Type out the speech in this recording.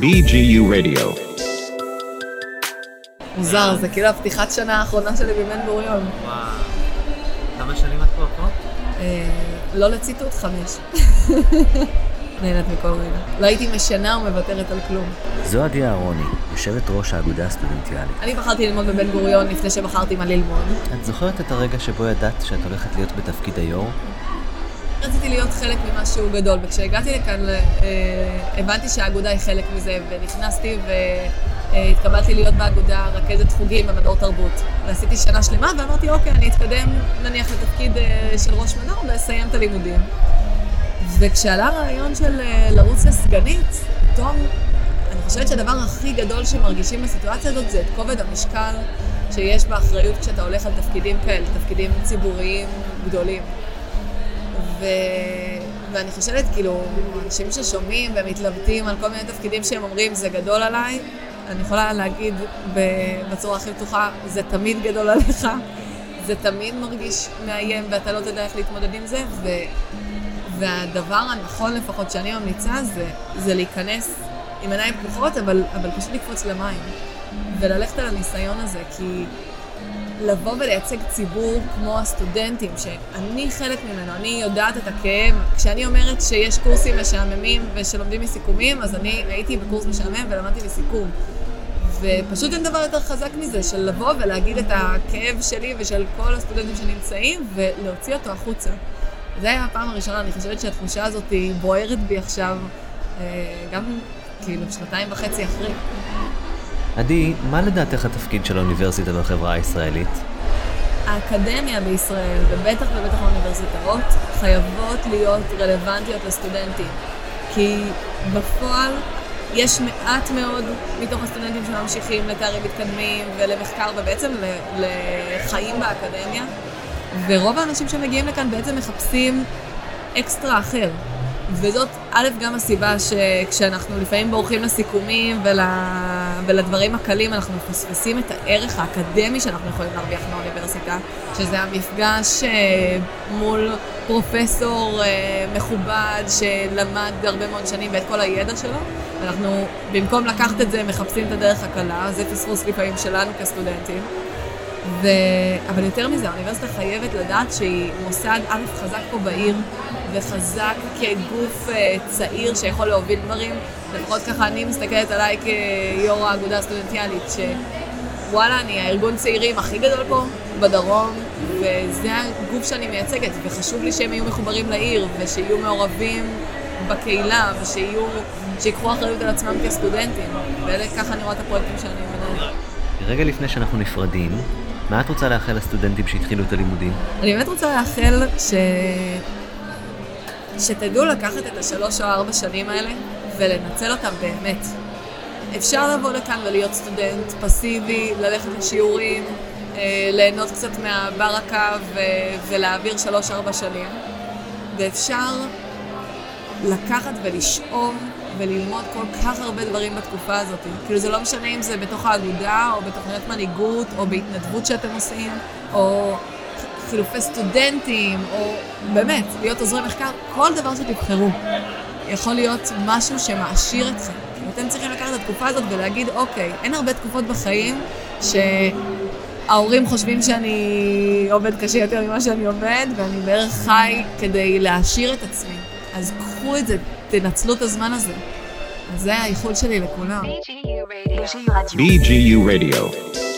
BGU Radio. מוזר, זה כאילו הפתיחת שנה האחרונה שלי בבן גוריון. וואו. כמה שנים את פה פה? אה, לא לציטוט חמש. נהנית מכל רגע. לא הייתי משנה ומוותרת על כלום. זו עדי אהרוני, יושבת ראש האגודה הסטודנטיאלית. אני בחרתי ללמוד בבן גוריון לפני שבחרתי מה ללמוד. את זוכרת את הרגע שבו ידעת שאת הולכת להיות בתפקיד היו"ר? רציתי להיות חלק ממשהו גדול, וכשהגעתי לכאן אה, הבנתי שהאגודה היא חלק מזה, ונכנסתי והתקבלתי להיות באגודה רכזת חוגים במדור תרבות. ועשיתי שנה שלמה, ואמרתי, אוקיי, אני אתקדם נניח לתפקיד אה, של ראש מדור ואסיים את הלימודים. וכשעלה הרעיון של אה, לרוץ לסגנית, פתאום אני חושבת שהדבר הכי גדול שמרגישים בסיטואציה הזאת זה את כובד המשקל שיש באחריות כשאתה הולך על תפקידים כאלה, תפקידים ציבוריים גדולים. ו... ואני חושבת, כאילו, אנשים ששומעים ומתלבטים על כל מיני תפקידים שהם אומרים, זה גדול עליי, אני יכולה להגיד בצורה הכי פתוחה, זה תמיד גדול עליך, זה תמיד מרגיש מאיים ואתה לא תדע איך להתמודד עם זה, ו... והדבר הנכון לפחות שאני ממליצה זה, זה להיכנס עם עיניים פתוחות, אבל, אבל פשוט לקפוץ למים. וללכת על הניסיון הזה, כי לבוא ולייצג ציבור כמו הסטודנטים, שאני חלק ממנו, אני יודעת את הכאב. כשאני אומרת שיש קורסים משעממים ושלומדים מסיכומים, אז אני הייתי בקורס משעמם ולמדתי מסיכום. ופשוט אין דבר יותר חזק מזה, של לבוא ולהגיד את הכאב שלי ושל כל הסטודנטים שנמצאים, ולהוציא אותו החוצה. זה היה הפעם הראשונה, אני חושבת שהתחושה הזאת בוערת בי עכשיו, אה, גם כאילו שנתיים וחצי אחרי. עדי, מה לדעתך התפקיד של האוניברסיטה בחברה הישראלית? האקדמיה בישראל, ובטח ובטח האוניברסיטאות, חייבות להיות רלוונטיות לסטודנטים. כי בפועל יש מעט מאוד מתוך הסטודנטים שממשיכים לתארים מתקדמים ולמחקר ובעצם לחיים באקדמיה. ורוב האנשים שמגיעים לכאן בעצם מחפשים אקסטרה אחר. וזאת א', גם הסיבה שכשאנחנו לפעמים בורחים לסיכומים ול... ולדברים הקלים, אנחנו מפספסים את הערך האקדמי שאנחנו יכולים להרוויח מהאוניברסיטה, שזה המפגש אה, מול פרופסור אה, מכובד שלמד הרבה מאוד שנים ואת כל הידע שלו, ואנחנו במקום לקחת את זה מחפשים את הדרך הקלה, זה פספוס לפעמים שלנו כסטודנטים. ו... אבל יותר מזה, האוניברסיטה חייבת לדעת שהיא מוסד א' חזק פה בעיר, וחזק כגוף uh, צעיר שיכול להוביל דברים. לפחות ככה אני מסתכלת עליי כיו"ר האגודה הסטודנטיאלית, שוואלה, אני הארגון צעירים הכי גדול פה בדרום, וזה הגוף שאני מייצגת, וחשוב לי שהם יהיו מחוברים לעיר, ושיהיו מעורבים בקהילה, ושיהיו, שיקחו אחריות על עצמם כסטודנטים. וככה אני רואה את הפרויקטים שאני מנהלת. רגע לפני שאנחנו נפרדים, מה את רוצה לאחל לסטודנטים שהתחילו את הלימודים? אני באמת רוצה לאחל ש... שתדעו לקחת את השלוש או ארבע שנים האלה ולנצל אותם באמת. אפשר לבוא לכאן ולהיות סטודנט פסיבי, ללכת לשיעורים, אה, ליהנות קצת מהברקה. ולהעביר שלוש-ארבע שנים, ואפשר לקחת ולשאוב וללמוד כל כך הרבה דברים בתקופה הזאת. כאילו זה לא משנה אם זה בתוך האגודה, או בתוכניות מנהיגות, או בהתנדבות שאתם עושים, או חילופי סטודנטים, או באמת, להיות עוזרי מחקר, כל דבר שתבחרו. יכול להיות משהו שמעשיר אתכם. אתם צריכים לקחת את התקופה הזאת ולהגיד, אוקיי, אין הרבה תקופות בחיים שההורים חושבים שאני עובד קשה יותר ממה שאני עובד, ואני בערך חי כדי להעשיר את עצמי. אז קחו את זה, תנצלו את הזמן הזה. אז זה האיחול שלי לכולם. BGU Radio.